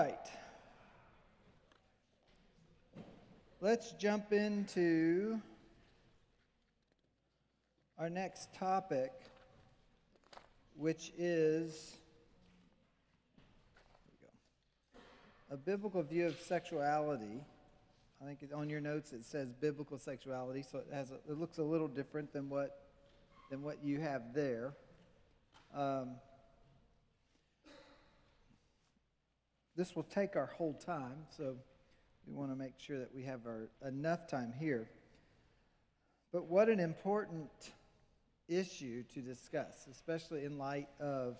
right. Let's jump into our next topic, which is a biblical view of sexuality. I think on your notes it says biblical sexuality, so it has a, it looks a little different than what than what you have there. Um, this will take our whole time, so we want to make sure that we have our, enough time here. But what an important issue to discuss, especially in light of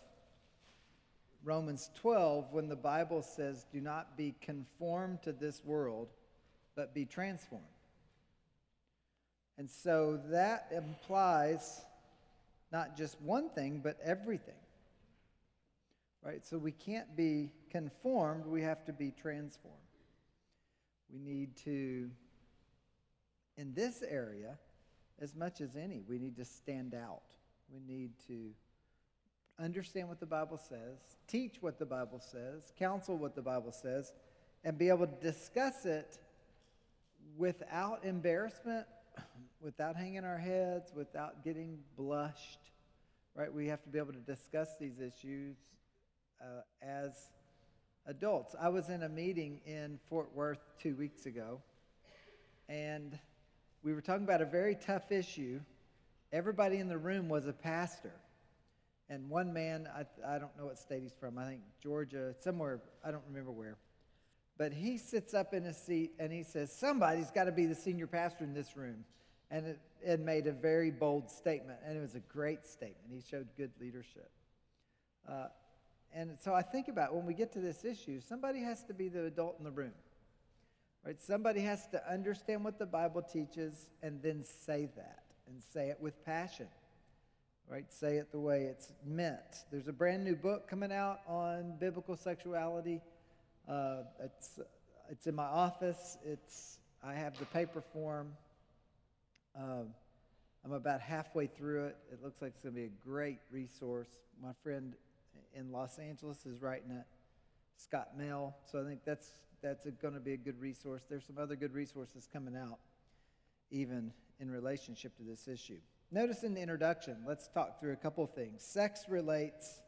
Romans 12 when the Bible says, Do not be conformed to this world, but be transformed. And so that implies not just one thing, but everything. Right? So we can't be conformed, we have to be transformed. We need to, in this area, as much as any, we need to stand out. We need to understand what the Bible says, teach what the Bible says, counsel what the Bible says, and be able to discuss it without embarrassment, without hanging our heads, without getting blushed. Right? We have to be able to discuss these issues uh, as adults. I was in a meeting in Fort Worth two weeks ago, and we were talking about a very tough issue. Everybody in the room was a pastor. And one man, I, I don't know what state he's from, I think Georgia, somewhere, I don't remember where. But he sits up in his seat and he says, Somebody's got to be the senior pastor in this room. And it, it made a very bold statement, and it was a great statement. He showed good leadership. Uh, and so I think about when we get to this issue, somebody has to be the adult in the room. Right? Somebody has to understand what the Bible teaches and then say that and say it with passion right? Say it the way it's meant. There's a brand new book coming out on biblical sexuality. Uh, it's, it's in my office. It's, I have the paper form. Um, I'm about halfway through it. It looks like it's going to be a great resource. My friend in Los Angeles is writing it, Scott Mehl. So I think that's, that's going to be a good resource. There's some other good resources coming out, even in relationship to this issue. Notice in the introduction, let's talk through a couple of things. Sex relates,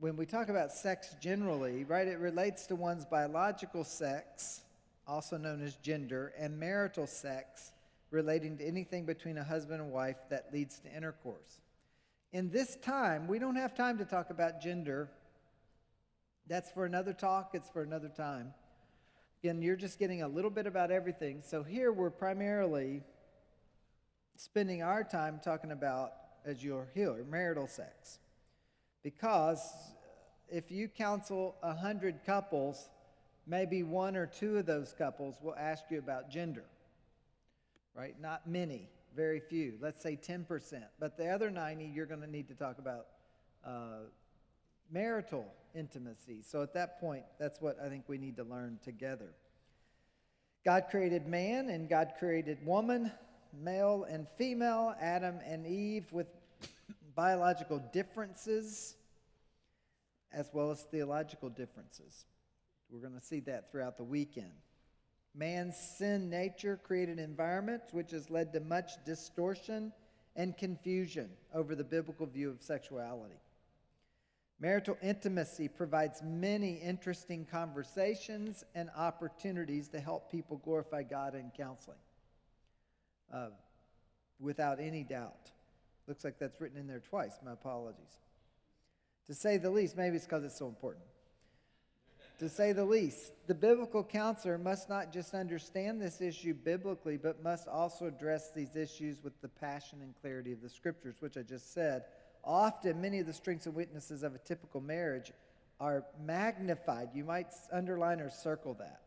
when we talk about sex generally, right, it relates to one's biological sex, also known as gender, and marital sex, relating to anything between a husband and wife that leads to intercourse. In this time, we don't have time to talk about gender. That's for another talk, it's for another time. Again, you're just getting a little bit about everything. So here we're primarily spending our time talking about, as you'll hear, marital sex. Because if you counsel a hundred couples, maybe one or two of those couples will ask you about gender, right? Not many, very few. Let's say 10%. But the other 90, you're going to need to talk about uh, marital intimacy. So at that point, that's what I think we need to learn together. God created man and God created woman male and female, Adam and Eve, with biological differences as well as theological differences. We're going to see that throughout the weekend. Man's sin nature created environments which has led to much distortion and confusion over the biblical view of sexuality. Marital intimacy provides many interesting conversations and opportunities to help people glorify God in counseling uh, without any doubt. Looks like that's written in there twice. My apologies. To say the least, maybe it's because it's so important. To say the least, the biblical counselor must not just understand this issue biblically, but must also address these issues with the passion and clarity of the scriptures, which I just said. Often, many of the strengths and weaknesses of a typical marriage are magnified. You might underline or circle that.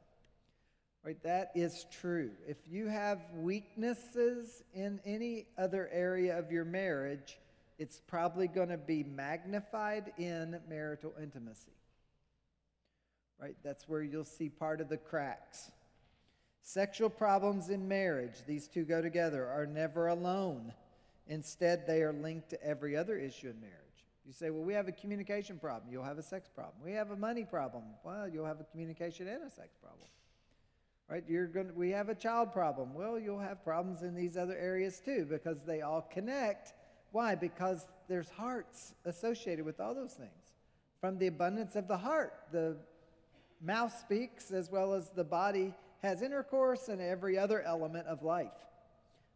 Right, that is true. If you have weaknesses in any other area of your marriage, it's probably going to be magnified in marital intimacy. Right? That's where you'll see part of the cracks. Sexual problems in marriage, these two go together, are never alone. Instead, they are linked to every other issue in marriage. You say, well, we have a communication problem. You'll have a sex problem. We have a money problem. Well, you'll have a communication and a sex problem. Right? You're going we have a child problem. Well, you'll have problems in these other areas too because they all connect. Why? Because there's hearts associated with all those things. From the abundance of the heart, the mouth speaks as well as the body has intercourse and every other element of life.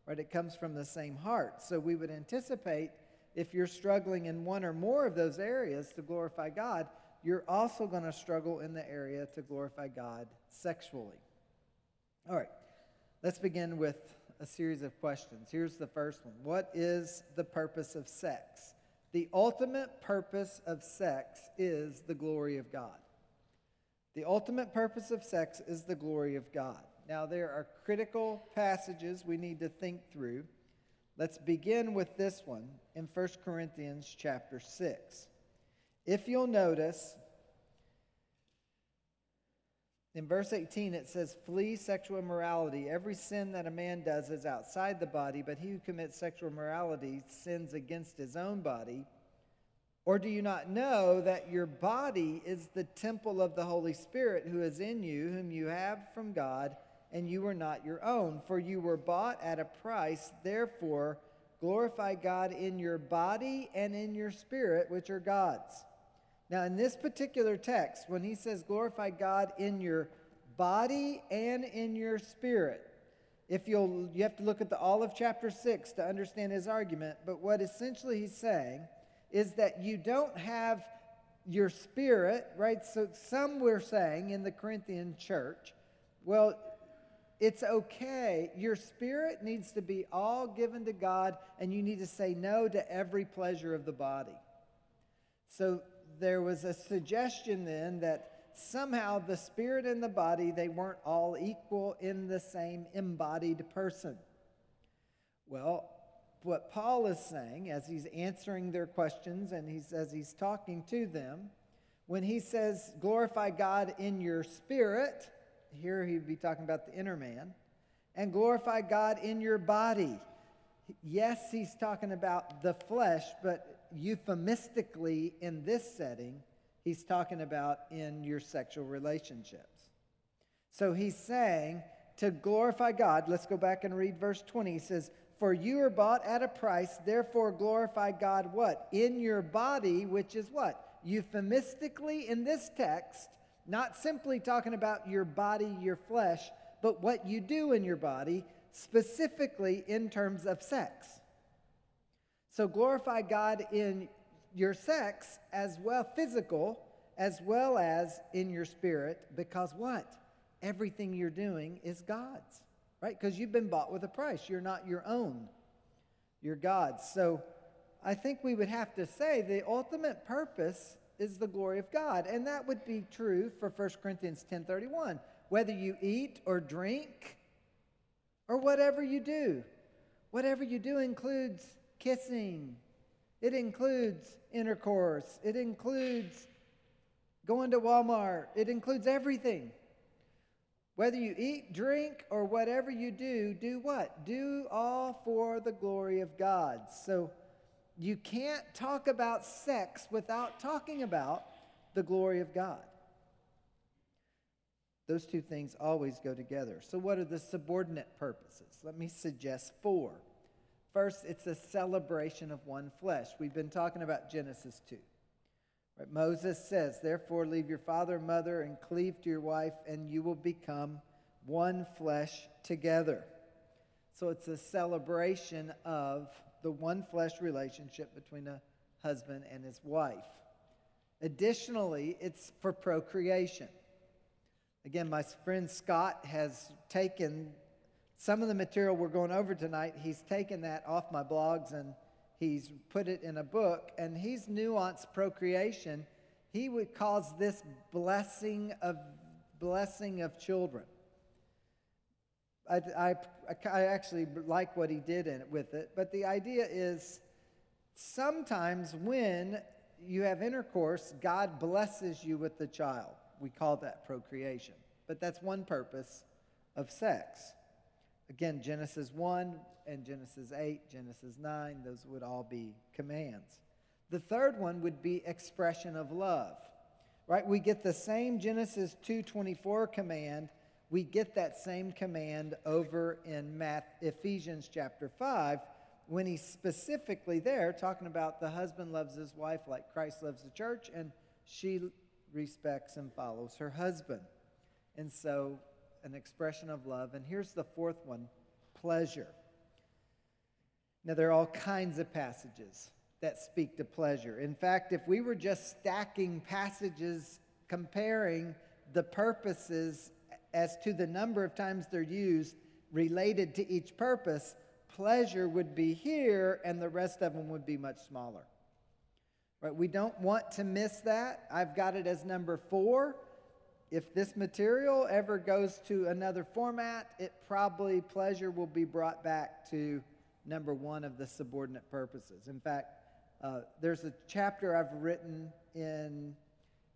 Right? It comes from the same heart. So we would anticipate if you're struggling in one or more of those areas to glorify God, you're also going to struggle in the area to glorify God sexually. All right, let's begin with a series of questions. Here's the first one What is the purpose of sex? The ultimate purpose of sex is the glory of God. The ultimate purpose of sex is the glory of God. Now, there are critical passages we need to think through. Let's begin with this one in 1 Corinthians chapter 6. If you'll notice, in verse 18 it says, Flee sexual immorality. Every sin that a man does is outside the body, but he who commits sexual immorality sins against his own body. Or do you not know that your body is the temple of the Holy Spirit who is in you, whom you have from God? and you are not your own, for you were bought at a price. Therefore, glorify God in your body and in your spirit, which are God's. Now, in this particular text, when he says glorify God in your body and in your spirit, if you'll, you have to look at the all of chapter 6 to understand his argument, but what essentially he's saying is that you don't have your spirit, right? So some were saying in the Corinthian church, well, it's okay. Your spirit needs to be all given to God, and you need to say no to every pleasure of the body. So there was a suggestion then that somehow the spirit and the body they weren't all equal in the same embodied person. Well, what Paul is saying as he's answering their questions and he's as he's talking to them, when he says glorify God in your spirit, here he'd be talking about the inner man, and glorify God in your body. Yes, he's talking about the flesh, but euphemistically in this setting, he's talking about in your sexual relationships. So he's saying to glorify God, let's go back and read verse 20. He says, For you are bought at a price, therefore glorify God what? In your body, which is what? Euphemistically in this text, not simply talking about your body, your flesh, but what you do in your body, specifically in terms of sex. So glorify God in your sex as well, physical, as well as in your spirit, because what? Everything you're doing is God's, right? Because you've been bought with a price. You're not your own, you're God's. So I think we would have to say the ultimate purpose is the glory of God. And that would be true for 1 Corinthians 10:31. Whether you eat or drink or whatever you do. Whatever you do includes kissing. It includes intercourse. It includes going to Walmart. It includes everything. Whether you eat, drink, or whatever you do, do what? Do all for the glory of God. So you can't talk about sex without talking about the glory of God. Those two things always go together. So, what are the subordinate purposes? Let me suggest four. First, it's a celebration of one flesh. We've been talking about Genesis 2. Right? Moses says, Therefore, leave your father and mother and cleave to your wife, and you will become one flesh together. So, it's a celebration of the one flesh relationship between a husband and his wife. Additionally, it's for procreation. Again, my friend Scott has taken some of the material we're going over tonight, he's taken that off my blogs and he's put it in a book, and he's nuanced procreation. He would cause this blessing of blessing of children. I, I, I actually like what he did in it, with it, but the idea is sometimes when you have intercourse, God blesses you with the child. We call that procreation. But that's one purpose of sex. Again, Genesis 1 and Genesis 8, Genesis 9, those would all be commands. The third one would be expression of love. Right? We get the same Genesis 2:24 command. We get that same command over in Math, Ephesians chapter 5 when he's specifically there talking about the husband loves his wife like Christ loves the church and she respects and follows her husband. And so an expression of love. And here's the fourth one pleasure. Now, there are all kinds of passages that speak to pleasure. In fact, if we were just stacking passages comparing the purposes as to the number of times they're used related to each purpose, pleasure would be here and the rest of them would be much smaller. Right? We don't want to miss that. I've got it as number four. If this material ever goes to another format, it probably pleasure will be brought back to number one of the subordinate purposes. In fact, uh, there's a chapter I've written in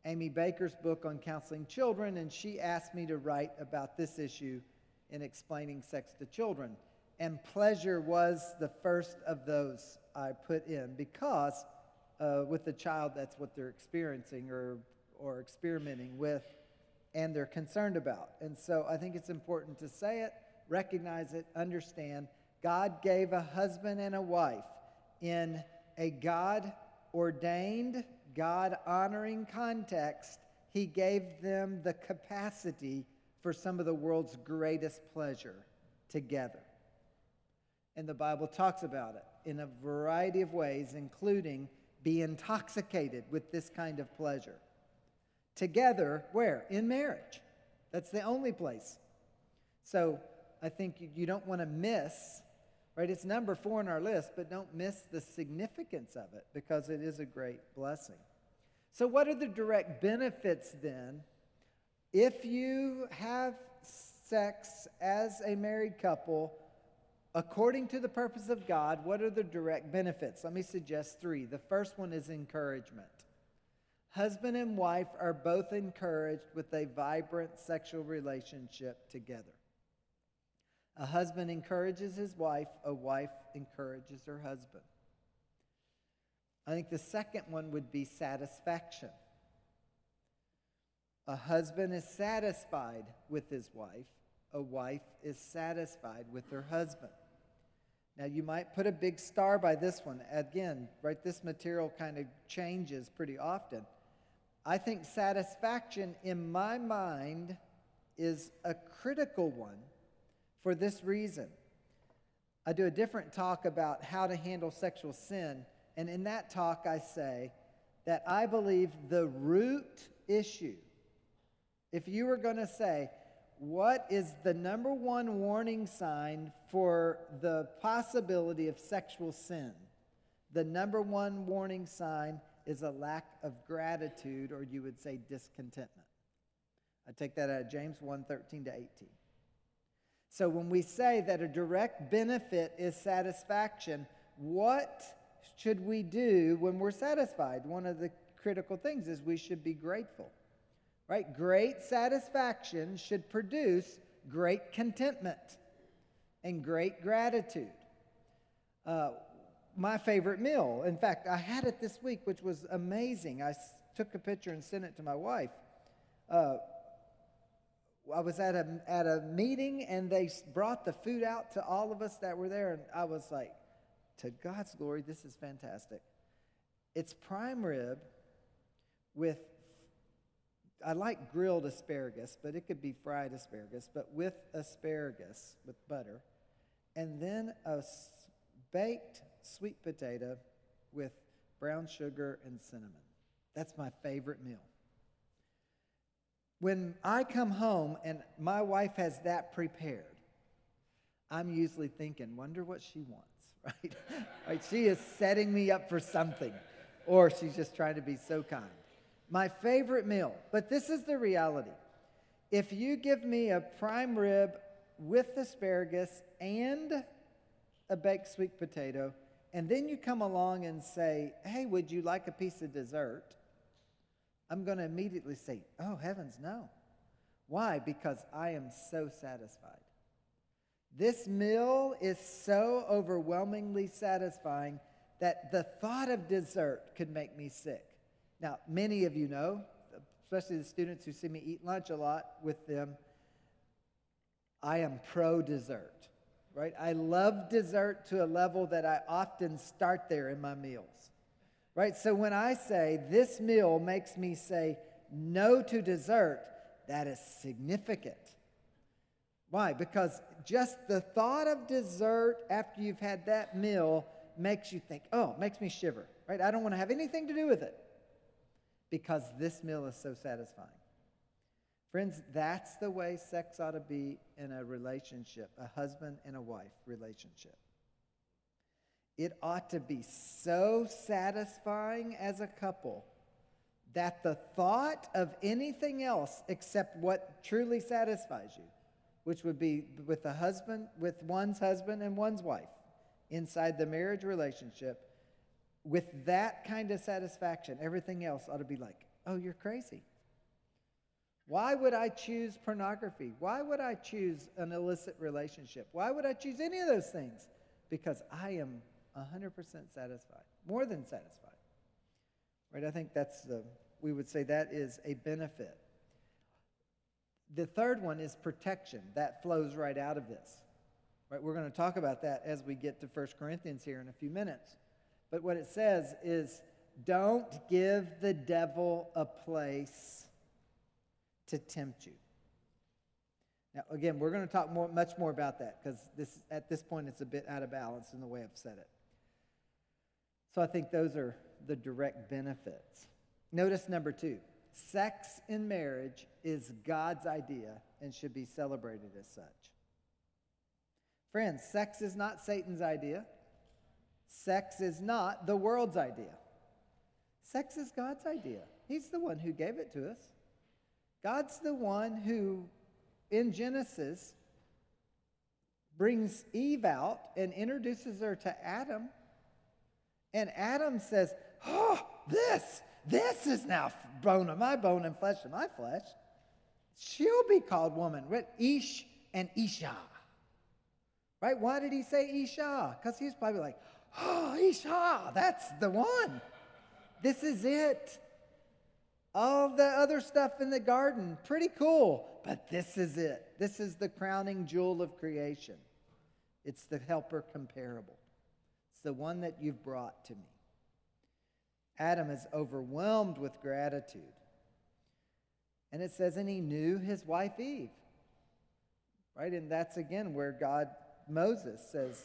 Amy Baker's book on counseling children, and she asked me to write about this issue in explaining sex to children. And pleasure was the first of those I put in because uh, with the child, that's what they're experiencing or, or experimenting with and they're concerned about. And so I think it's important to say it, recognize it, understand. God gave a husband and a wife in a God ordained, God honoring context, he gave them the capacity for some of the world's greatest pleasure together. And the Bible talks about it in a variety of ways, including be intoxicated with this kind of pleasure. Together, where? In marriage. That's the only place. So I think you don't want to miss Right? It's number four on our list, but don't miss the significance of it because it is a great blessing. So, what are the direct benefits then if you have sex as a married couple according to the purpose of God? What are the direct benefits? Let me suggest three. The first one is encouragement. Husband and wife are both encouraged with a vibrant sexual relationship together. A husband encourages his wife, a wife encourages her husband. I think the second one would be satisfaction. A husband is satisfied with his wife, a wife is satisfied with her husband. Now, you might put a big star by this one. Again, right, this material kind of changes pretty often. I think satisfaction in my mind is a critical one for this reason. I do a different talk about how to handle sexual sin, and in that talk, I say that I believe the root issue, if you were going to say, what is the number one warning sign for the possibility of sexual sin? The number one warning sign is a lack of gratitude, or you would say discontentment. I take that out of James 1 13 to 18. So when we say that a direct benefit is satisfaction, what should we do when we're satisfied? One of the critical things is we should be grateful. Right? Great satisfaction should produce great contentment and great gratitude. Uh, my favorite meal. In fact, I had it this week, which was amazing. I took a picture and sent it to my wife. Uh, I was at a, at a meeting and they brought the food out to all of us that were there, and I was like, to God's glory, this is fantastic. It's prime rib with, I like grilled asparagus, but it could be fried asparagus, but with asparagus with butter, and then a baked sweet potato with brown sugar and cinnamon. That's my favorite meal. When I come home and my wife has that prepared, I'm usually thinking, wonder what she wants, right? right? She is setting me up for something, or she's just trying to be so kind. My favorite meal, but this is the reality. If you give me a prime rib with asparagus and a baked sweet potato, and then you come along and say, hey, would you like a piece of dessert? I'm going to immediately say, Oh, heavens, no. Why? Because I am so satisfied. This meal is so overwhelmingly satisfying that the thought of dessert could make me sick. Now, many of you know, especially the students who see me eat lunch a lot with them, I am pro dessert, right? I love dessert to a level that I often start there in my meals, right? So when I say this meal makes me say no to dessert, that is significant. Why? Because just the thought of dessert after you've had that meal makes you think, oh, makes me shiver, right? I don't want to have anything to do with it because this meal is so satisfying. Friends, that's the way sex ought to be in a relationship, a husband and a wife relationship. It ought to be so satisfying as a couple that the thought of anything else except what truly satisfies you, which would be with the husband, with one's husband and one's wife inside the marriage relationship, with that kind of satisfaction, everything else ought to be like, oh, you're crazy. Why would I choose pornography? Why would I choose an illicit relationship? Why would I choose any of those things? Because I am 100% satisfied, more than satisfied. Right? I think that's the, we would say that is a benefit. The third one is protection. That flows right out of this. Right? We're going to talk about that as we get to 1 Corinthians here in a few minutes. But what it says is don't give the devil a place to tempt you. Now, again, we're going to talk more, much more about that because this, at this point it's a bit out of balance in the way I've said it. So I think those are the direct benefits. Notice number two sex in marriage is God's idea and should be celebrated as such. Friends, sex is not Satan's idea. Sex is not the world's idea. Sex is God's idea. He's the one who gave it to us. God's the one who, in Genesis, brings Eve out and introduces her to Adam. And Adam says, Oh, this, this is now bone of my bone and flesh of my flesh. She'll be called woman. Ish and Isha. Right? Why did he say Isha? Because he's probably like, Oh, Isha, that's the one. This is it. All the other stuff in the garden, pretty cool, but this is it. This is the crowning jewel of creation. It's the helper comparable. It's the one that you've brought to me. Adam is overwhelmed with gratitude. And it says, and he knew his wife Eve. Right? And that's again where God, Moses says,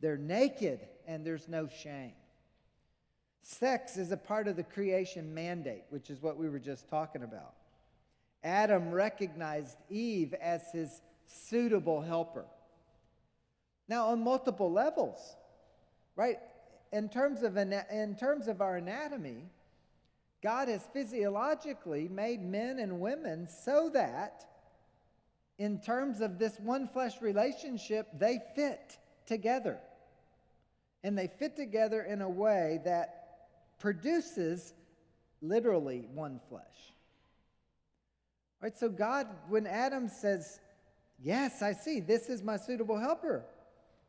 they're naked and there's no shame. Sex is a part of the creation mandate, which is what we were just talking about. Adam recognized Eve as his suitable helper. Now, on multiple levels, right? In terms of, in terms of our anatomy, God has physiologically made men and women so that, in terms of this one flesh relationship, they fit together. And they fit together in a way that produces literally one flesh. Right? So God, when Adam says, Yes, I see, this is my suitable helper.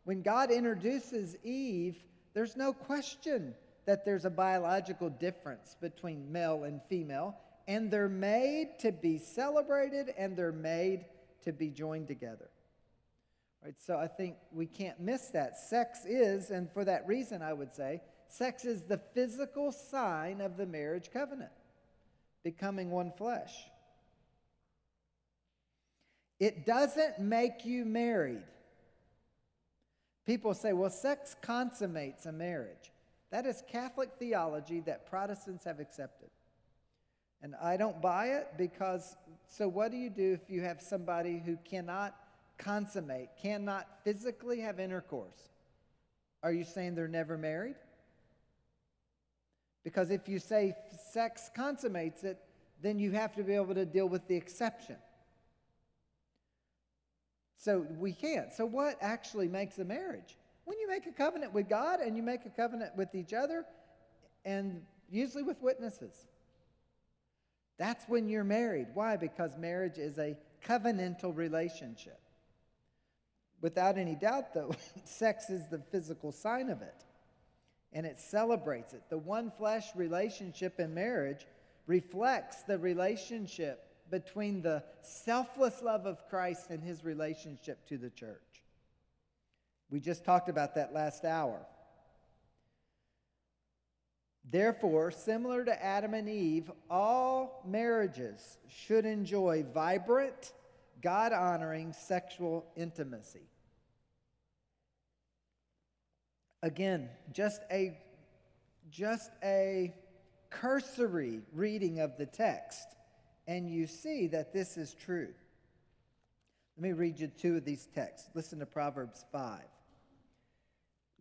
When God introduces Eve, there's no question that there's a biological difference between male and female, and they're made to be celebrated and they're made to be joined together. Right? So I think we can't miss that. Sex is, and for that reason, I would say, Sex is the physical sign of the marriage covenant, becoming one flesh. It doesn't make you married. People say, well, sex consummates a marriage. That is Catholic theology that Protestants have accepted. And I don't buy it because, so what do you do if you have somebody who cannot consummate, cannot physically have intercourse? Are you saying they're never married? Because if you say sex consummates it, then you have to be able to deal with the exception. So we can't. So, what actually makes a marriage? When you make a covenant with God and you make a covenant with each other, and usually with witnesses. That's when you're married. Why? Because marriage is a covenantal relationship. Without any doubt, though, sex is the physical sign of it. And it celebrates it. The one flesh relationship in marriage reflects the relationship between the selfless love of Christ and his relationship to the church. We just talked about that last hour. Therefore, similar to Adam and Eve, all marriages should enjoy vibrant, God honoring sexual intimacy. Again, just a, just a cursory reading of the text, and you see that this is true. Let me read you two of these texts. Listen to Proverbs 5.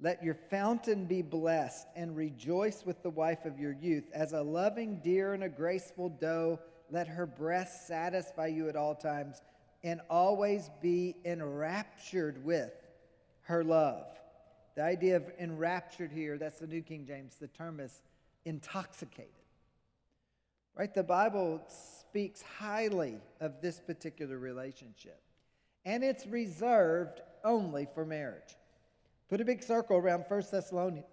Let your fountain be blessed and rejoice with the wife of your youth. As a loving deer and a graceful doe, let her breast satisfy you at all times and always be enraptured with her love. The idea of enraptured here, that's the New King James, the term is intoxicated. Right? The Bible speaks highly of this particular relationship, and it's reserved only for marriage. Put a big circle around 1 Thessalonians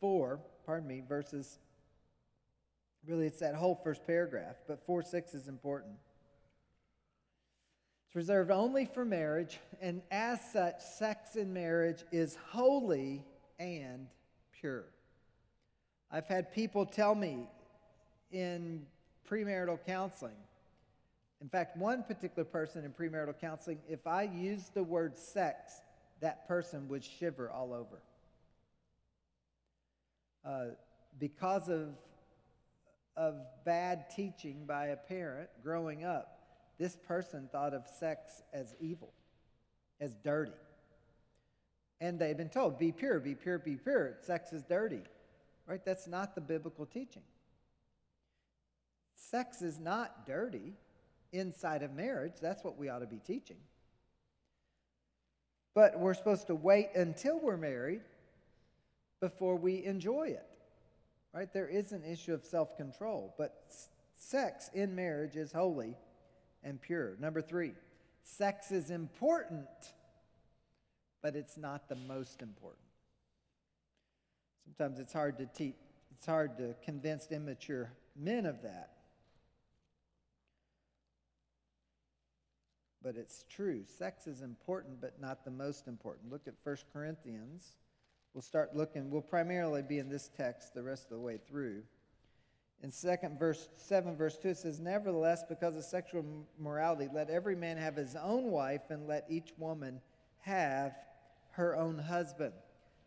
4, pardon me, verses, really it's that whole first paragraph, but 4 6 is important. It's reserved only for marriage, and as such, sex in marriage is holy and pure. I've had people tell me in premarital counseling, in fact, one particular person in premarital counseling, if I used the word sex, that person would shiver all over. Uh, because of, of bad teaching by a parent growing up, this person thought of sex as evil, as dirty. And they've been told, be pure, be pure, be pure. Sex is dirty. Right? That's not the biblical teaching. Sex is not dirty inside of marriage. That's what we ought to be teaching. But we're supposed to wait until we're married before we enjoy it. Right? There is an issue of self control, but sex in marriage is holy and pure. Number three, sex is important, but it's not the most important. Sometimes it's hard to teach, it's hard to convince immature men of that. but it's true. Sex is important, but not the most important. Look at 1 Corinthians. We'll start looking, we'll primarily be in this text the rest of the way through. In second verse 7 verse 2 it says nevertheless because of sexual morality let every man have his own wife and let each woman have her own husband.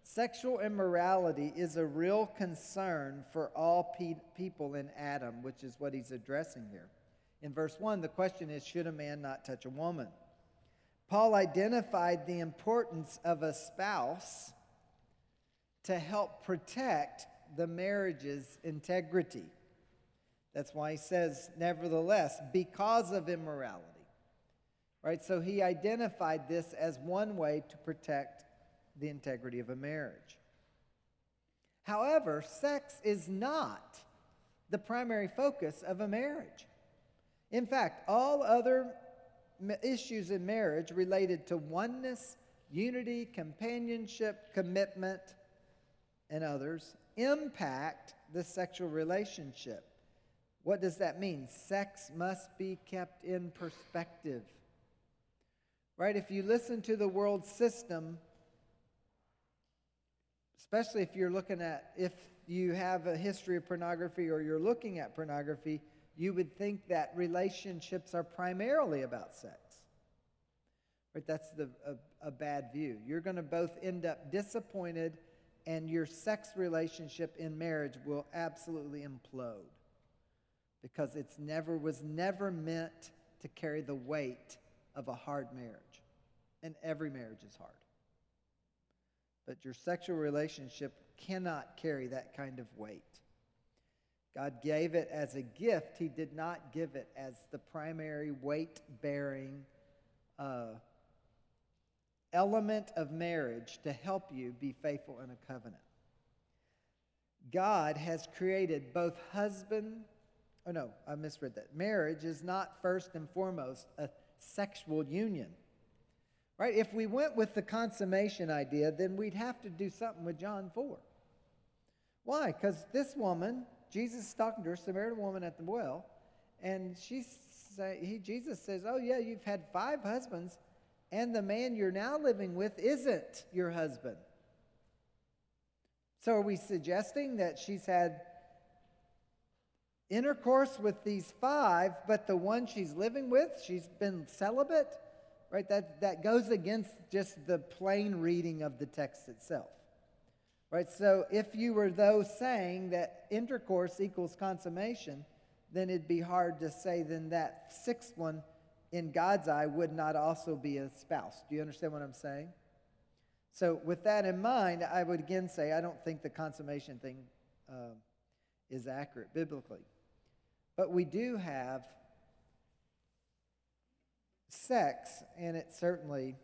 Sexual immorality is a real concern for all pe- people in Adam, which is what he's addressing here. In verse 1, the question is should a man not touch a woman? Paul identified the importance of a spouse to help protect the marriage's integrity. That's why he says, nevertheless, because of immorality. Right? So he identified this as one way to protect the integrity of a marriage. However, sex is not the primary focus of a marriage. In fact, all other issues in marriage related to oneness, unity, companionship, commitment, and others impact the sexual relationship. What does that mean? Sex must be kept in perspective. Right? If you listen to the world system, especially if you're looking at, if you have a history of pornography or you're looking at pornography, you would think that relationships are primarily about sex. Right? that's the, a, a bad view. You're going to both end up disappointed, and your sex relationship in marriage will absolutely implode because it's never was never meant to carry the weight of a hard marriage. And every marriage is hard. But your sexual relationship cannot carry that kind of weight. God gave it as a gift. He did not give it as the primary weight bearing uh, element of marriage to help you be faithful in a covenant. God has created both husband, oh no, I misread that. Marriage is not first and foremost a sexual union. Right? If we went with the consummation idea, then we'd have to do something with John 4. Why? Because this woman, Jesus is talking to her, Samaritan woman at the well, and she say, he, Jesus says, Oh, yeah, you've had five husbands, and the man you're now living with isn't your husband. So are we suggesting that she's had intercourse with these five, but the one she's living with, she's been celibate? Right? That, that goes against just the plain reading of the text itself. Right? So if you were those saying that intercourse equals consummation, then it'd be hard to say then that sixth one in God's eye would not also be a spouse. Do you understand what I'm saying? So, with that in mind, I would again say I don't think the consummation thing uh, is accurate biblically. But we do have sex, and it certainly,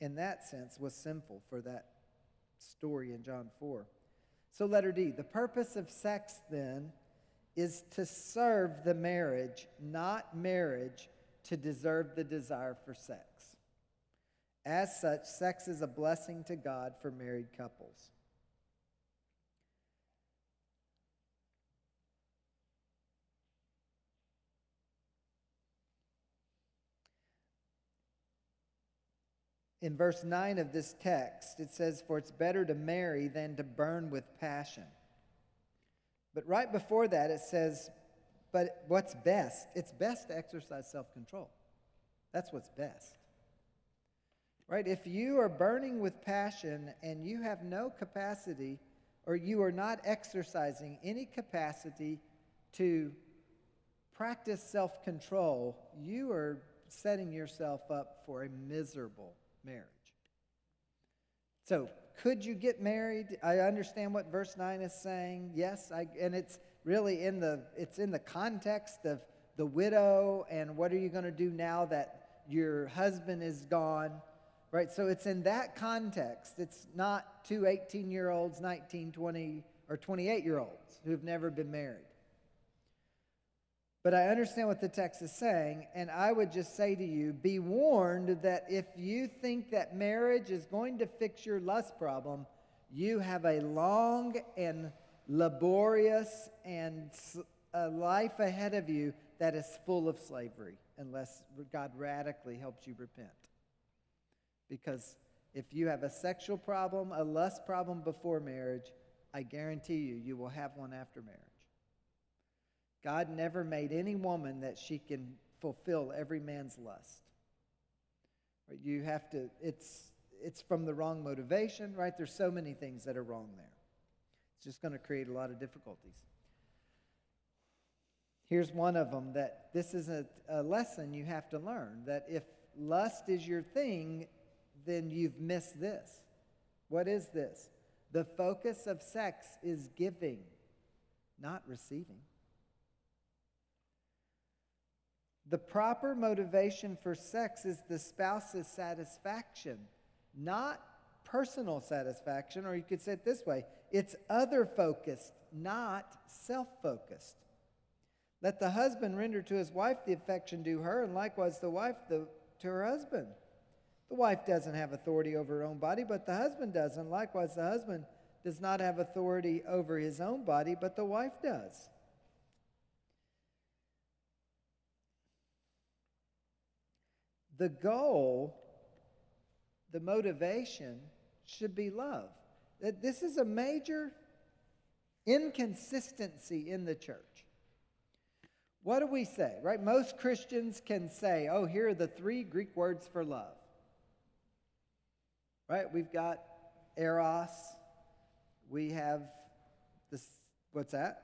in that sense, was sinful for that story in John 4. So, letter D. The purpose of sex, then, is to serve the marriage, not marriage to deserve the desire for sex. As such, sex is a blessing to God for married couples. In verse 9 of this text, it says, For it's better to marry than to burn with passion. But right before that, it says, But what's best? It's best to exercise self control. That's what's best. Right? If you are burning with passion and you have no capacity, or you are not exercising any capacity to practice self control, you are setting yourself up for a miserable marriage. So, could you get married? I understand what verse 9 is saying. Yes, I, and it's really in the it's in the context of the widow and what are you going to do now that your husband is gone? Right? So it's in that context. It's not two 18-year-olds, 19, 20 or 28-year-olds who've never been married. But I understand what the text is saying, and I would just say to you be warned that if you think that marriage is going to fix your lust problem, you have a long and laborious and a life ahead of you that is full of slavery unless God radically helps you repent. Because if you have a sexual problem, a lust problem before marriage, I guarantee you, you will have one after marriage. God never made any woman that she can fulfill every man's lust. You have to, it's, it's from the wrong motivation, right? There's so many things that are wrong there. It's just going to create a lot of difficulties. Here's one of them that this is a, a lesson you have to learn that if lust is your thing, then you've missed this. What is this? The focus of sex is giving, not receiving. The proper motivation for sex is the spouse's satisfaction, not personal satisfaction, or you could say it this way it's other focused, not self focused. Let the husband render to his wife the affection due her, and likewise the wife the, to her husband. The wife doesn't have authority over her own body, but the husband does, and likewise the husband does not have authority over his own body, but the wife does. The goal, the motivation should be love. That this is a major inconsistency in the church. What do we say, right? Most Christians can say, oh, here are the three Greek words for love. Right? We've got eros. We have this, what's that?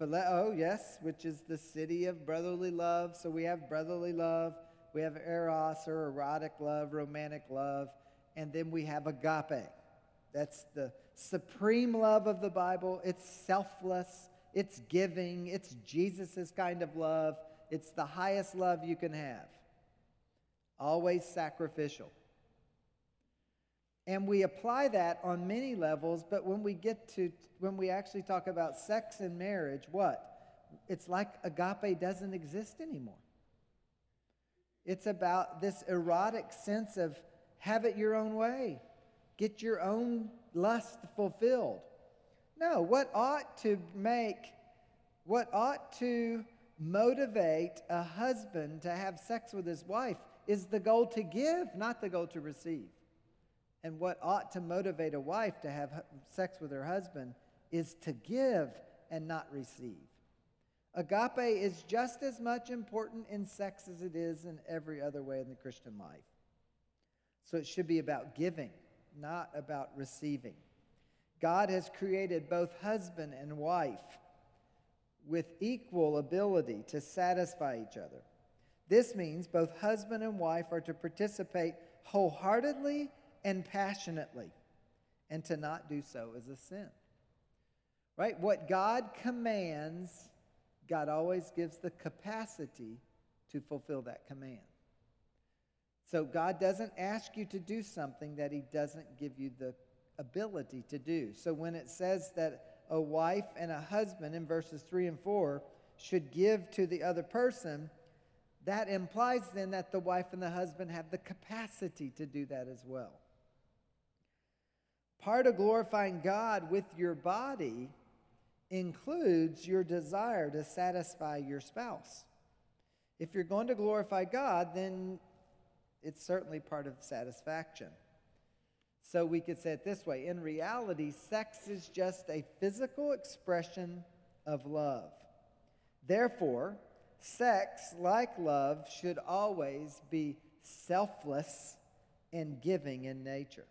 Phileo, yes, which is the city of brotherly love. So we have brotherly love. We have eros or erotic love, romantic love, and then we have agape. That's the supreme love of the Bible. It's selfless, it's giving, it's Jesus' kind of love. It's the highest love you can have, always sacrificial. And we apply that on many levels, but when we get to, when we actually talk about sex and marriage, what? It's like agape doesn't exist anymore. It's about this erotic sense of have it your own way, get your own lust fulfilled. No, what ought to make, what ought to motivate a husband to have sex with his wife is the goal to give, not the goal to receive. And what ought to motivate a wife to have sex with her husband is to give and not receive. Agape is just as much important in sex as it is in every other way in the Christian life. So it should be about giving, not about receiving. God has created both husband and wife with equal ability to satisfy each other. This means both husband and wife are to participate wholeheartedly and passionately, and to not do so is a sin. Right? What God commands, God always gives the capacity to fulfill that command. So God doesn't ask you to do something that He doesn't give you the ability to do. So when it says that a wife and a husband in verses 3 and 4 should give to the other person, that implies then that the wife and the husband have the capacity to do that as well. Part of glorifying God with your body includes your desire to satisfy your spouse. If you're going to glorify God, then it's certainly part of satisfaction. So we could say it this way in reality, sex is just a physical expression of love. Therefore, sex, like love, should always be selfless and giving in nature.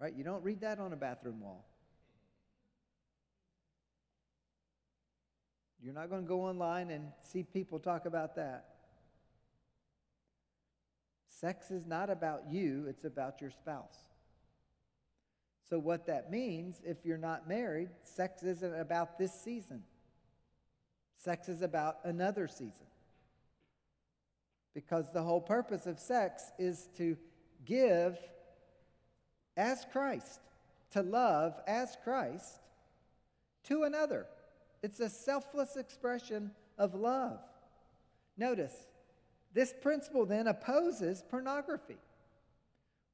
Right? You don't read that on a bathroom wall. You're not going to go online and see people talk about that. Sex is not about you, it's about your spouse. So, what that means, if you're not married, sex isn't about this season. Sex is about another season. Because the whole purpose of sex is to give as Christ, to love as Christ to another. It's a selfless expression of love. Notice, this principle then opposes pornography.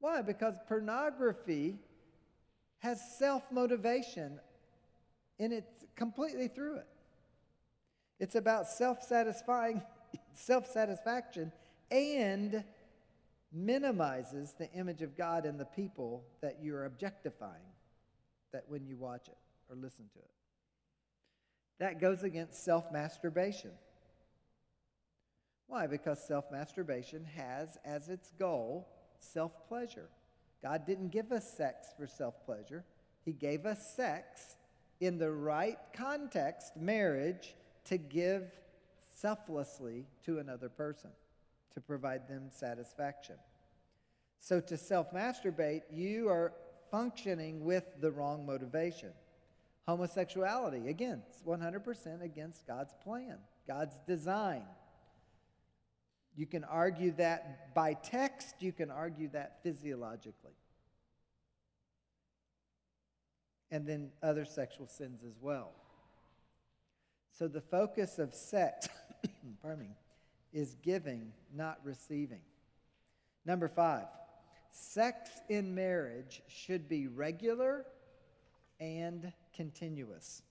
Why? Because pornography has self motivation in it completely through it. It's about self satisfying, self satisfaction and minimizes the image of God in the people that you're objectifying that when you watch it or listen to it. That goes against self masturbation. Why? Because self masturbation has as its goal self pleasure. God didn't give us sex for self pleasure, He gave us sex in the right context, marriage, to give selflessly to another person, to provide them satisfaction. So to self masturbate, you are functioning with the wrong motivation. Homosexuality, again, it's 100% against God's plan, God's design. You can argue that by text, you can argue that physiologically. And then other sexual sins as well. So the focus of sex, pardon me, is giving, not receiving. Number five, sex in marriage should be regular and continuous.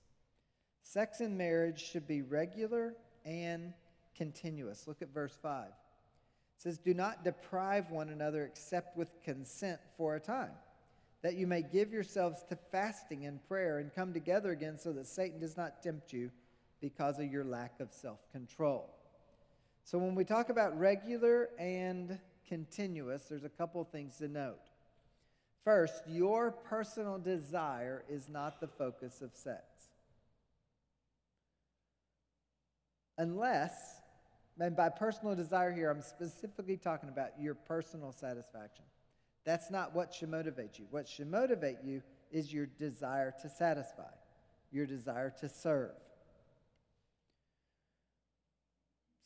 Sex in marriage should be regular and continuous. Look at verse 5. It says, Do not deprive one another except with consent for a time, that you may give yourselves to fasting and prayer and come together again so that Satan does not tempt you because of your lack of self control. So, when we talk about regular and continuous, there's a couple things to note. First, your personal desire is not the focus of sex. Unless, and by personal desire here, I'm specifically talking about your personal satisfaction. That's not what should motivate you. What should motivate you is your desire to satisfy, your desire to serve.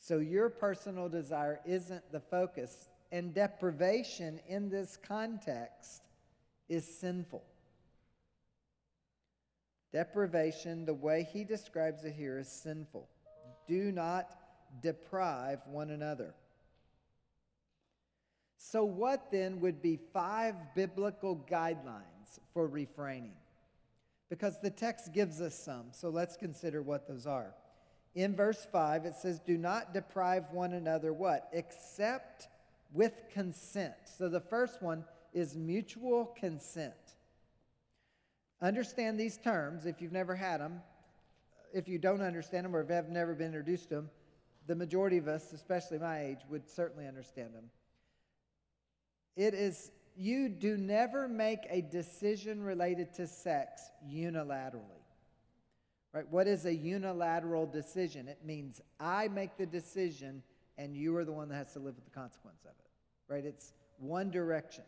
So your personal desire isn't the focus, and deprivation in this context is sinful. Deprivation, the way he describes it here, is sinful. Do not deprive one another. So, what then would be five biblical guidelines for refraining? Because the text gives us some, so let's consider what those are. In verse 5, it says, Do not deprive one another what? Except with consent. So the first one is mutual consent. Understand these terms if you've never had them. If you don't understand them or have never been introduced to them, the majority of us, especially my age, would certainly understand them. It is, you do never make a decision related to sex unilaterally. Right? What is a unilateral decision? It means I make the decision and you are the one that has to live with the consequence of it. Right? It's one direction.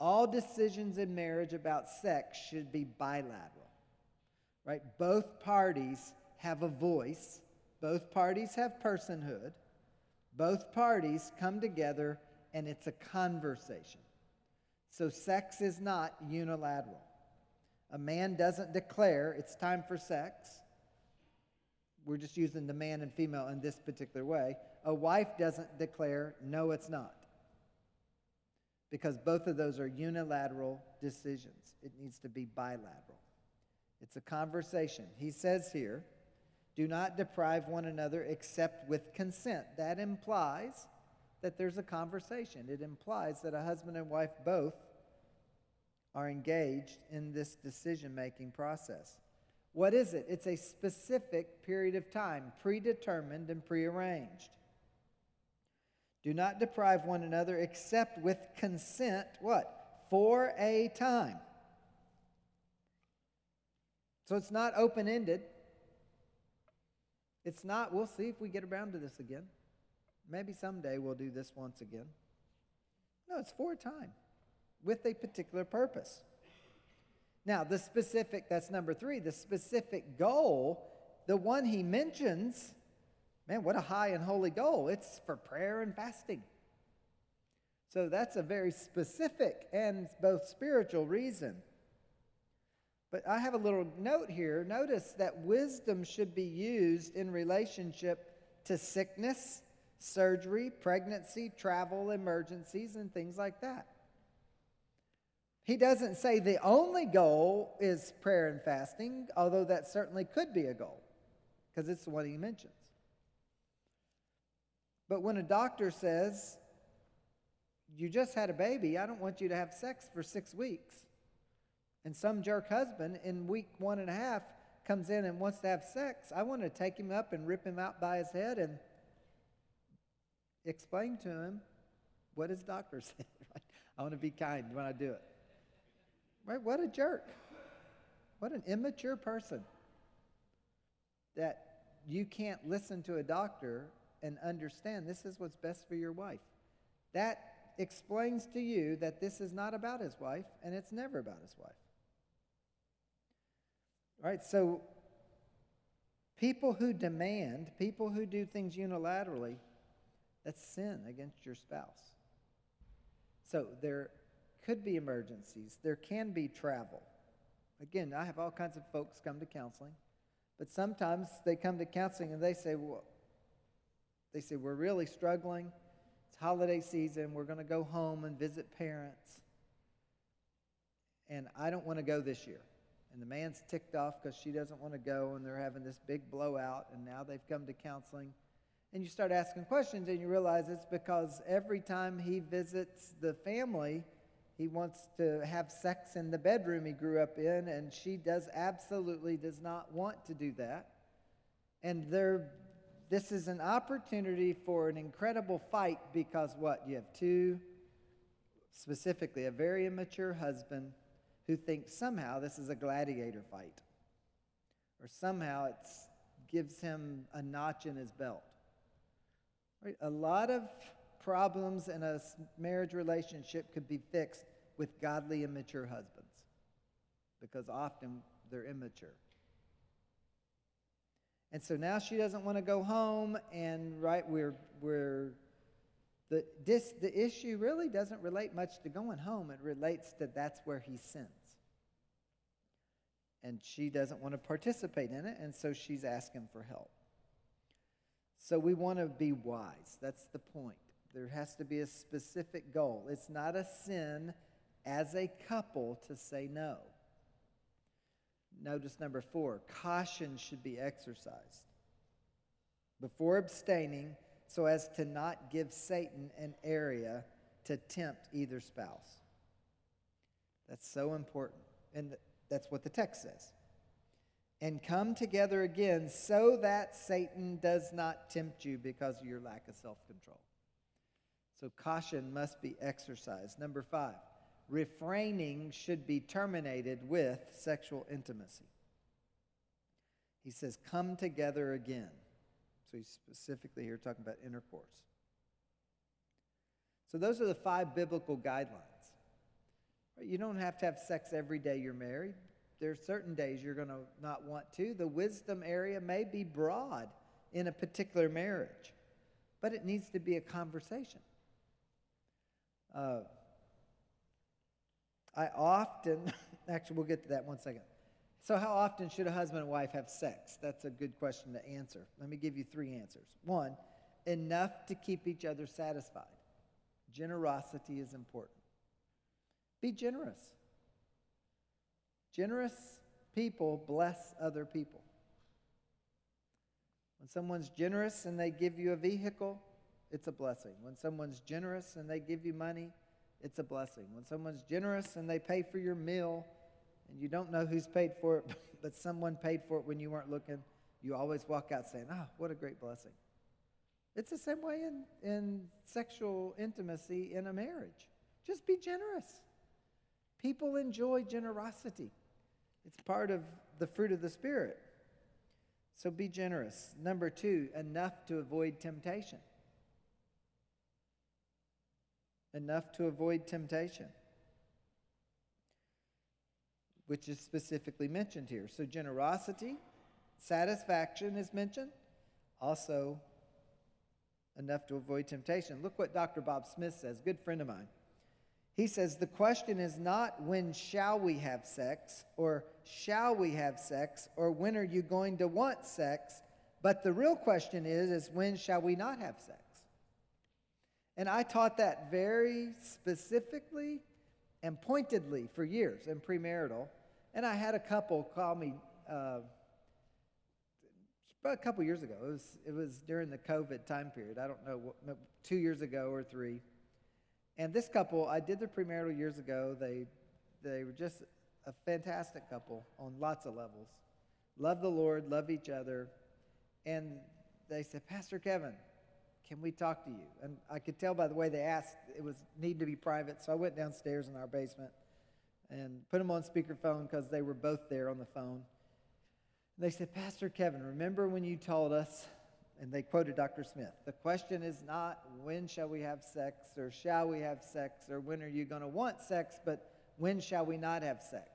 All decisions in marriage about sex should be bilateral. Right? Both parties have a voice, both parties have personhood, both parties come together and it's a conversation. So sex is not unilateral. A man doesn't declare it's time for sex. We're just using the man and female in this particular way. A wife doesn't declare, no, it's not. Because both of those are unilateral decisions. It needs to be bilateral. It's a conversation. He says here, do not deprive one another except with consent. That implies that there's a conversation. It implies that a husband and wife both are engaged in this decision making process. What is it? It's a specific period of time, predetermined and prearranged. Do not deprive one another except with consent, what? For a time. So it's not open ended. It's not, we'll see if we get around to this again. Maybe someday we'll do this once again. No, it's for a time with a particular purpose. Now, the specific, that's number three, the specific goal, the one he mentions, man, what a high and holy goal. It's for prayer and fasting. So that's a very specific and both spiritual reason. But I have a little note here. Notice that wisdom should be used in relationship to sickness surgery, pregnancy, travel emergencies, and things like that. He doesn't say the only goal is prayer and fasting, although that certainly could be a goal, because it's the one he mentions. But when a doctor says, You just had a baby, I don't want you to have sex for six weeks, and some jerk husband in week one and a half comes in and wants to have sex, I want to take him up and rip him out by his head and explain to him what his doctor said. I want to be kind when I do it. Right? What a jerk. What an immature person that you can't listen to a doctor and understand this is what's best for your wife. That explains to you that this is not about his wife and it's never about his wife. Right, so people who demand, people who do things unilaterally, that's sin against your spouse. So there could be emergencies, there can be travel. Again, I have all kinds of folks come to counseling, but sometimes they come to counseling and they say, well, they say, we're really struggling. It's holiday season. We're going to go home and visit parents. And I don't want to go this year. And the man's ticked off because she doesn't want to go, and they're having this big blowout, and now they've come to counseling and you start asking questions and you realize it's because every time he visits the family, he wants to have sex in the bedroom he grew up in, and she does absolutely does not want to do that. And there, this is an opportunity for an incredible fight because what? You have two, specifically a very immature husband who thinks somehow this is a gladiator fight, or somehow it gives him a notch in his belt. Right? A lot of problems in a marriage relationship could be fixed with godly immature husbands because often they're immature. And so now she doesn't want to go home, and right, we're, we're the, this, the issue really doesn't relate much to going home. It relates to that's where he sins. And she doesn't want to participate in it, and so she's asking for help. So we want to be wise. That's the point. There has to be a specific goal. It's not a sin as a couple to say no. Notice number four caution should be exercised before abstaining so as to not give Satan an area to tempt either spouse. That's so important. And that's what the text says. And come together again so that Satan does not tempt you because of your lack of self control. So caution must be exercised. Number five, refraining should be terminated with sexual intimacy. He says, come together again. So he's specifically here talking about intercourse. So those are the five biblical guidelines. You don't have to have sex every day you're married. There are certain days you're going to not want to. The wisdom area may be broad in a particular marriage, but it needs to be a conversation. Uh, I often, actually, we'll get to that one second. So, how often should a husband and wife have sex? That's a good question to answer. Let me give you three answers. One, enough to keep each other satisfied. Generosity is important. Be generous. Generous people bless other people. When someone's generous and they give you a vehicle, it's a blessing. When someone's generous and they give you money, it's a blessing. When someone's generous and they pay for your meal, and you don't know who's paid for it, but someone paid for it when you weren't looking, you always walk out saying, Oh, what a great blessing. It's the same way in, in sexual intimacy in a marriage. Just be generous. People enjoy generosity, it's part of the fruit of the Spirit. So be generous. Number two, enough to avoid temptation enough to avoid temptation, which is specifically mentioned here. So, generosity, satisfaction is mentioned, also enough to avoid temptation. Look what Dr. Bob Smith says, good friend of mine. He says, The question is not when shall we have sex, or shall we have sex, or when are you going to want sex, but the real question is, is when shall we not have sex? And I taught that very specifically and pointedly for years in premarital. And I had a couple call me uh, about a couple years ago. It was, it was during the COVID time period. I don't know, what, two years ago or three. And this couple, I did their premarital years ago. They, they were just a fantastic couple on lots of levels. Love the Lord, love each other. And they said, Pastor Kevin, can we talk to you? And I could tell by the way they asked, it was need to be private. So I went downstairs in our basement and put them on speakerphone because they were both there on the phone. They said, Pastor Kevin, remember when you told us, and they quoted Dr. Smith, the question is not when shall we have sex or shall we have sex or when are you going to want sex, but when shall we not have sex?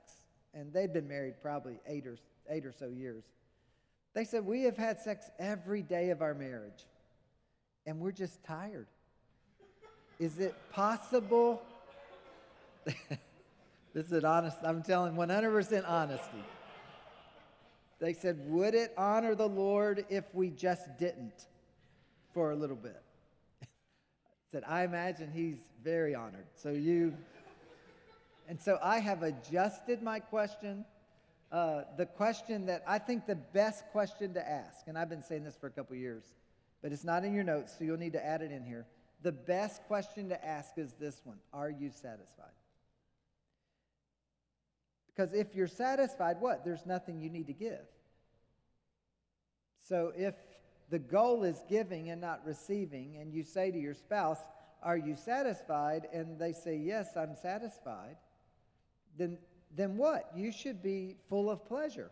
And they'd been married probably eight or, eight or so years. They said, We have had sex every day of our marriage and we're just tired. Is it possible? this is honest, I'm telling 100% honesty. They said, Would it honor the Lord if we just didn't for a little bit? Said, I imagine he's very honored. So you, and so I have adjusted my question. Uh, the question that I think the best question to ask, and I've been saying this for a couple years but it's not in your notes, so you'll need to add it in here. The best question to ask is this one Are you satisfied? Because if you're satisfied, what? There's nothing you need to give. So if the goal is giving and not receiving, and you say to your spouse, Are you satisfied? and they say, Yes, I'm satisfied, then, then what? You should be full of pleasure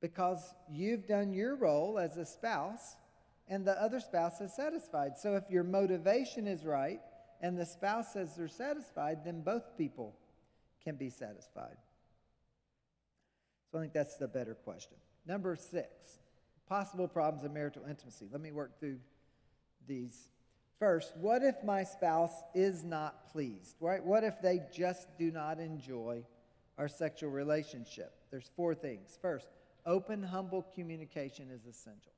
because you've done your role as a spouse and the other spouse is satisfied. So if your motivation is right and the spouse says they're satisfied, then both people can be satisfied. So I think that's the better question. Number six, possible problems of marital intimacy. Let me work through these. First, what if my spouse is not pleased, right? What if they just do not enjoy our sexual relationship? There's four things. First, open, humble communication is essential.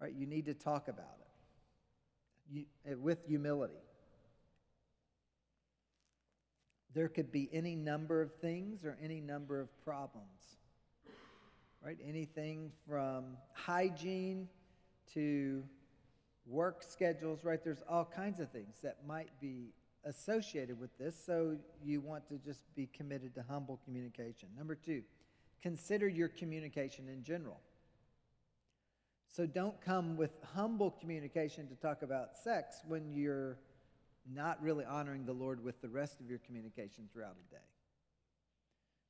Right? You need to talk about it you, eh, with humility. there could be any number of things or any number of problems. Right? Anything from hygiene to work schedules, right? There's all kinds of things that might be associated with this, so you want to just be committed to humble communication. Number two, consider your communication in general. So don't come with humble communication to talk about sex when you're not really honoring the Lord with the rest of your communication throughout a day.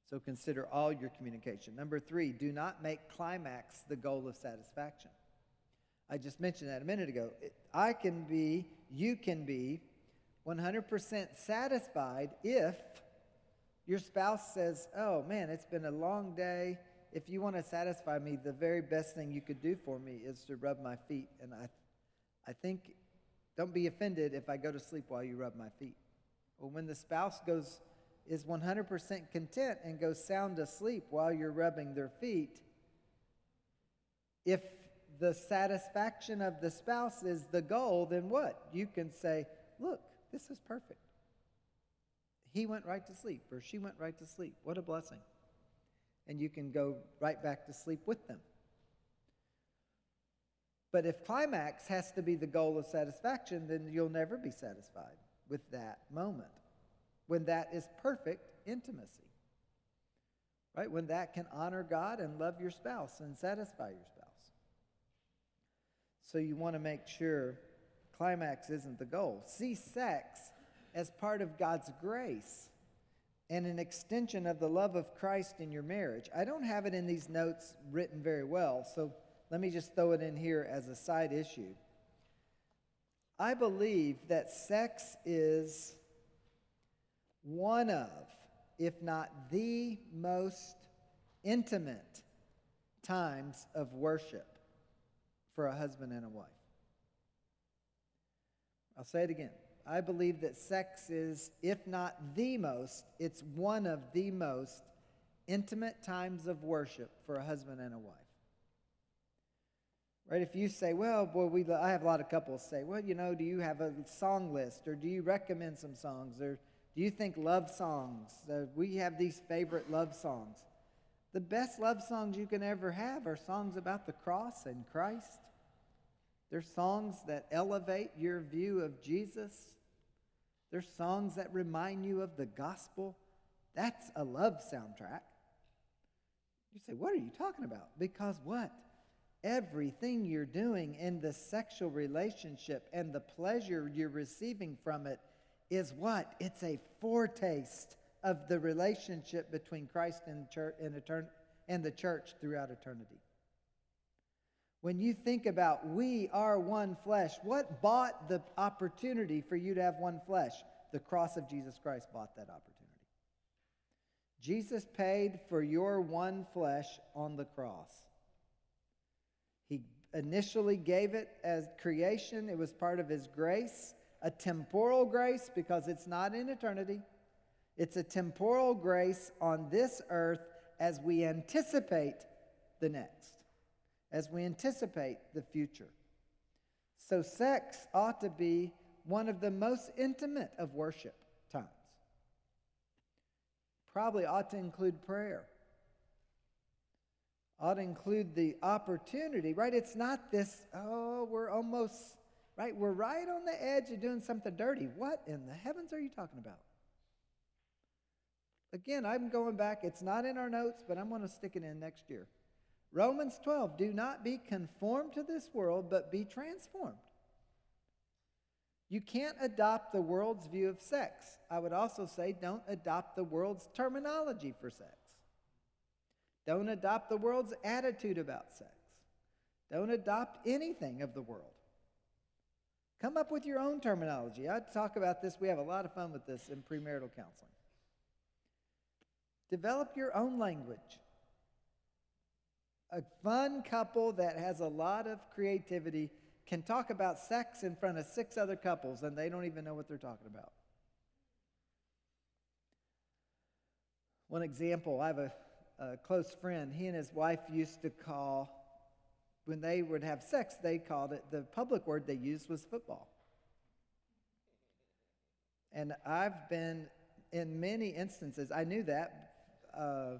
So consider all your communication. Number three, do not make climax the goal of satisfaction. I just mentioned that a minute ago. I can be, you can be 100% satisfied if your spouse says, Oh man, it's been a long day. If you want to satisfy me, the very best thing you could do for me is to rub my feet. And I, I think, don't be offended if I go to sleep while you rub my feet. Well, when the spouse goes, is 100% content and goes sound asleep while you're rubbing their feet, if the satisfaction of the spouse is the goal, then what? You can say, Look, this is perfect. He went right to sleep, or she went right to sleep. What a blessing. And you can go right back to sleep with them. But if climax has to be the goal of satisfaction, then you'll never be satisfied with that moment when that is perfect intimacy. Right? When that can honor God and love your spouse and satisfy your spouse. So you want to make sure climax isn't the goal. See sex as part of God's grace and an extension of the love of Christ in your marriage. I don't have it in these notes written very well, so let me just throw it in here as a side issue. I believe that sex is one of, if not the most intimate times of worship for a husband and a wife. I'll say it again. I believe that sex is, if not the most, it's one of the most intimate times of worship for a husband and a wife. Right? If you say, well, boy, we, I have a lot of couples say, well, you know, do you have a song list or do you recommend some songs or do you think love songs? Uh, we have these favorite love songs. The best love songs you can ever have are songs about the cross and Christ. They're songs that elevate your view of Jesus. They're songs that remind you of the gospel. That's a love soundtrack. You say, What are you talking about? Because what? Everything you're doing in the sexual relationship and the pleasure you're receiving from it is what? It's a foretaste of the relationship between Christ and, church, and, and the church throughout eternity. When you think about we are one flesh, what bought the opportunity for you to have one flesh? The cross of Jesus Christ bought that opportunity. Jesus paid for your one flesh on the cross. He initially gave it as creation, it was part of His grace, a temporal grace because it's not in eternity. It's a temporal grace on this earth as we anticipate the next as we anticipate the future. So, sex ought to be one of the most intimate of worship times. Probably ought to include prayer, ought to include the opportunity, right? It's not this, oh, we're almost, right? We're right on the edge of doing something dirty. What in the heavens are you talking about? Again, I'm going back. It's not in our notes, but I'm going to stick it in next year. Romans 12, do not be conformed to this world, but be transformed. You can't adopt the world's view of sex. I would also say don't adopt the world's terminology for sex. Don't adopt the world's attitude about sex. Don't adopt anything of the world. Come up with your own terminology. I talk about this. We have a lot of fun with this in premarital counseling. Develop your own language a fun couple that has a lot of creativity can talk about sex in front of six other couples and they don't even know what they're talking about. One example I have a, a close friend. He and his wife used to call, when they would have sex, they called it, the public word they used was football. And I've been in many instances, I knew that. Uh,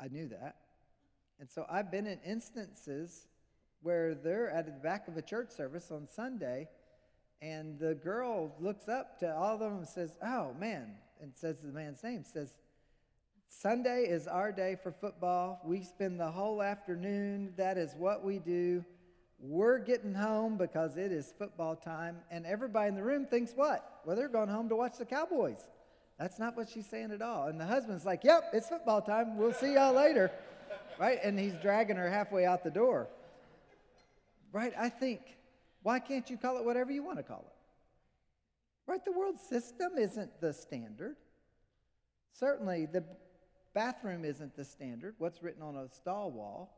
I knew that. And so I've been in instances where they're at the back of a church service on Sunday, and the girl looks up to all of them and says, Oh, man, and says the man's name, says, Sunday is our day for football. We spend the whole afternoon. That is what we do. We're getting home because it is football time. And everybody in the room thinks what? Well, they're going home to watch the Cowboys. That's not what she's saying at all. And the husband's like, Yep, it's football time. We'll see y'all later. right? And he's dragging her halfway out the door. Right? I think, why can't you call it whatever you want to call it? Right? The world system isn't the standard. Certainly, the bathroom isn't the standard. What's written on a stall wall?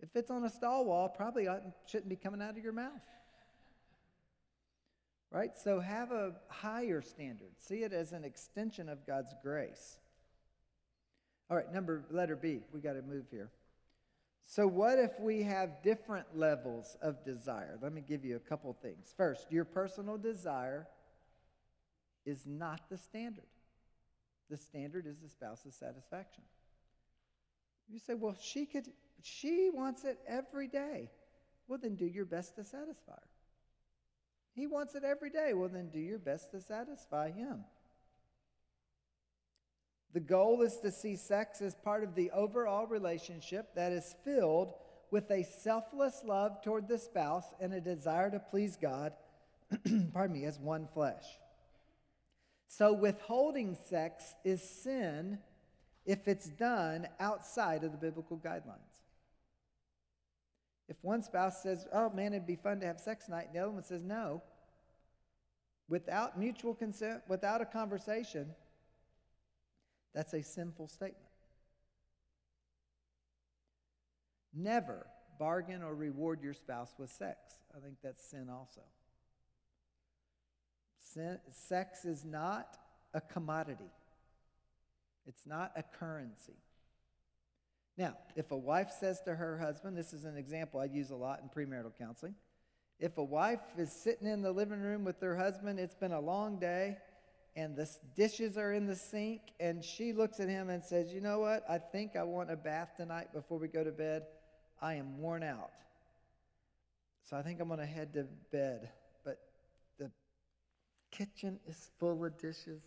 If it's on a stall wall, probably shouldn't be coming out of your mouth. Right? So have a higher standard. See it as an extension of God's grace. All right, number letter B. We got to move here. So what if we have different levels of desire? Let me give you a couple things. First, your personal desire is not the standard. The standard is the spouse's satisfaction. You say, well, she could she wants it every day. Well, then do your best to satisfy her. He wants it every day. Well, then do your best to satisfy him. The goal is to see sex as part of the overall relationship that is filled with a selfless love toward the spouse and a desire to please God, pardon me, as one flesh. So, withholding sex is sin if it's done outside of the biblical guidelines. If one spouse says, Oh man, it'd be fun to have sex night, and the other one says no, without mutual consent, without a conversation, that's a sinful statement. Never bargain or reward your spouse with sex. I think that's sin also. Sin, sex is not a commodity, it's not a currency. Now, if a wife says to her husband, this is an example I use a lot in premarital counseling. If a wife is sitting in the living room with her husband, it's been a long day, and the dishes are in the sink, and she looks at him and says, You know what? I think I want a bath tonight before we go to bed. I am worn out. So I think I'm going to head to bed. But the kitchen is full of dishes.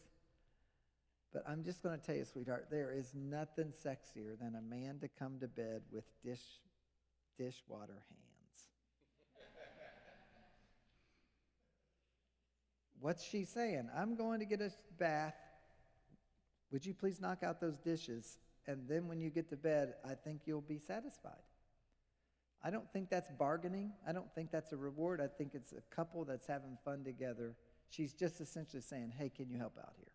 But I'm just going to tell you, sweetheart, there is nothing sexier than a man to come to bed with dish, dishwater hands. What's she saying? I'm going to get a bath. Would you please knock out those dishes? And then when you get to bed, I think you'll be satisfied. I don't think that's bargaining. I don't think that's a reward. I think it's a couple that's having fun together. She's just essentially saying, hey, can you help out here?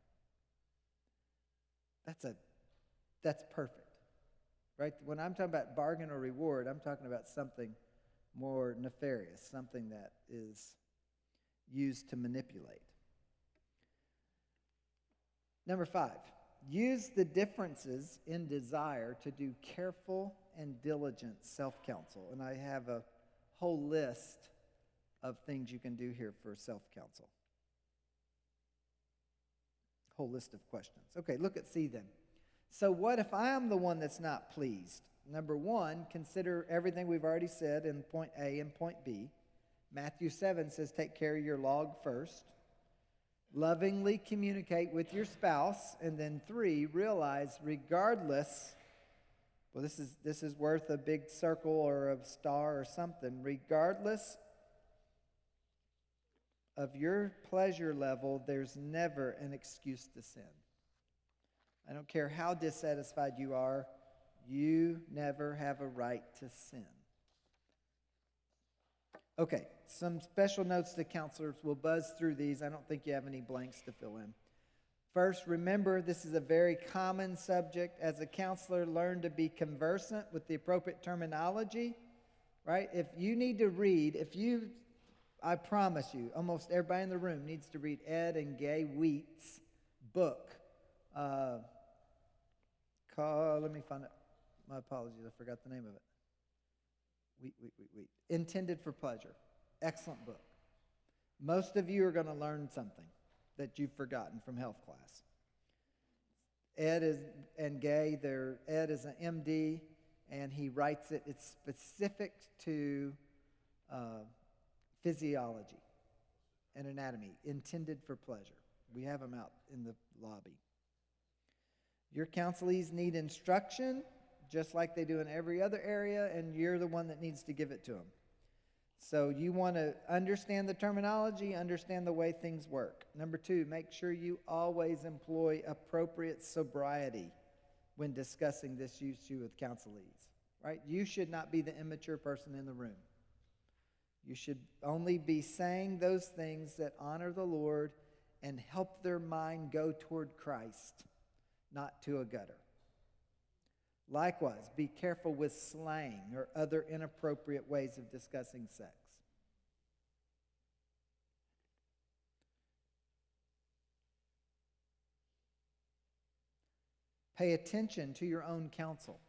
That's a that's perfect. Right? When I'm talking about bargain or reward, I'm talking about something more nefarious, something that is used to manipulate. Number five, use the differences in desire to do careful and diligent self counsel. And I have a whole list of things you can do here for self counsel whole list of questions. Okay, look at C then. So, what if I am the one that's not pleased? Number one, consider everything we've already said in point A and point B. Matthew 7 says, Take care of your log first. Lovingly communicate with your spouse. And then three, realize regardless, well, this is, this is worth a big circle or a star or something, regardless of your pleasure level, there's never an excuse to sin. I don't care how dissatisfied you are, you never have a right to sin. Okay, some special notes to counselors. We'll buzz through these. I don't think you have any blanks to fill in. First, remember this is a very common subject. As a counselor, learn to be conversant with the appropriate terminology, right? If you need to read, if you I promise you, almost everybody in the room needs to read Ed and Gaye Wheat's book. Uh, call, let me find it. My apologies, I forgot the name of it. Wheat, wheat, wheat, wheat. Intended for Pleasure. Excellent book. Most of you are going to learn something. that you've forgotten from health class. Ed is, and Gaye, they're, Ed is an MD, and he writes it. It's specific to uh, physiology and anatomy, intended for pleasure. We have them out in the lobby. Your counselees need instruction, just like they do in every other area, and you're the one that needs to give it to them. So you want to understand the terminology, understand the way things work. Number two, make sure you always employ appropriate sobriety when discussing this issue with counselees. Right? You should not be the immature person in the room. You should only be saying those things that honor the Lord and help their mind go toward Christ, not to a gutter. Likewise, be careful with slang or other inappropriate ways of discussing sex. Pay attention to your own counsel.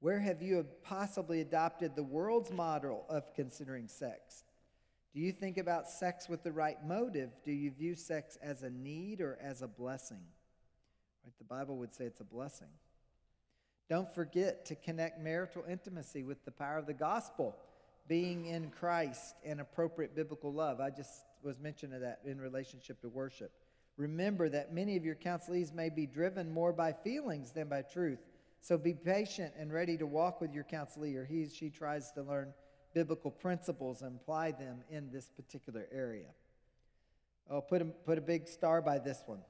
Where have you possibly adopted the world's model of considering sex? Do you think about sex with the right motive? Do you view sex as a need or as a blessing? Right, the Bible would say it's a blessing. Don't forget to connect marital intimacy with the power of the gospel, being in Christ and appropriate biblical love. I just was mentioning that in relationship to worship. Remember that many of your counselees may be driven more by feelings than by truth. So be patient and ready to walk with your counselor. or he she tries to learn biblical principles and apply them in this particular area. Oh, put a, put a big star by this one.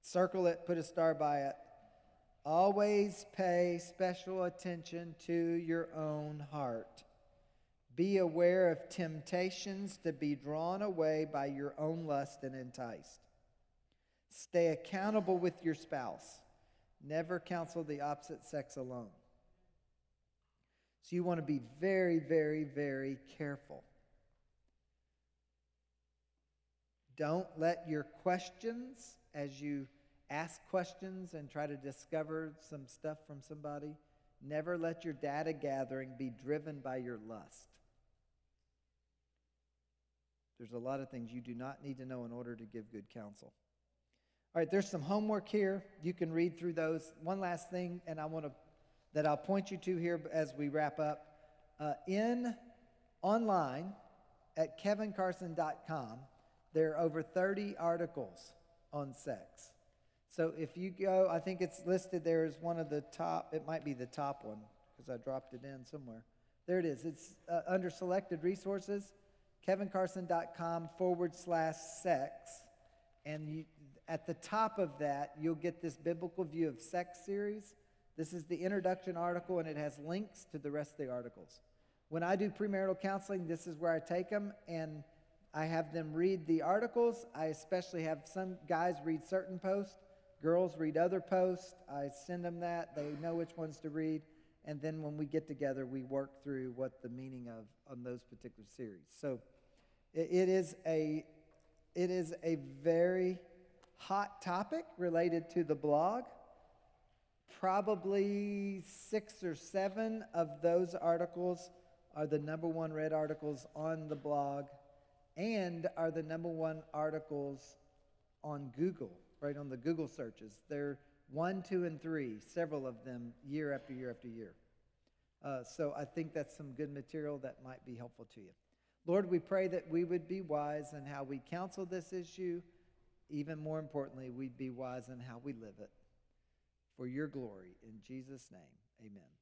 Circle it, put a star by it. Always pay special attention to your own heart. Be aware of temptations to be drawn away by your own lust and enticed. Stay accountable with your spouse. Never counsel the opposite sex alone. So you want to be very, very, very careful. Don't let your questions, as you ask questions and try to discover some stuff from somebody, never let your data gathering be driven by your lust. There's a lot of things you do not need to know in order to give good counsel. All right, there's some homework here. You can read through those. One last thing, and I want to that I'll point you to here as we wrap up. Uh, in online at kevincarson.com, there are over 30 articles on sex. So if you go, I think it's listed there as one of the top, it might be the top one because I dropped it in somewhere. There it is. It's uh, under selected resources, kevincarson.com forward slash sex. And you, at the top of that, you'll get this biblical view of sex series. This is the introduction article, and it has links to the rest of the articles. When I do premarital counseling, this is where I take them, and I have them read the articles. I especially have some guys read certain posts Girls read other posts. I send them that. They know which ones to read. And then when we get together, we work through what the meaning of on those particular series. So it, it is a it is a very hot topic related to the blog. Probably six or seven of those articles are the number one read articles on the blog and are the number one articles on Google right on the Google searches. They're one, two, and three, several of them year after year after year. Uh, so I think that's some good material that might be helpful to you. Lord, we pray that we would be wise in how we counsel this issue. Even more importantly, we'd be wise in how we live it. For your glory. In Jesus' name, amen.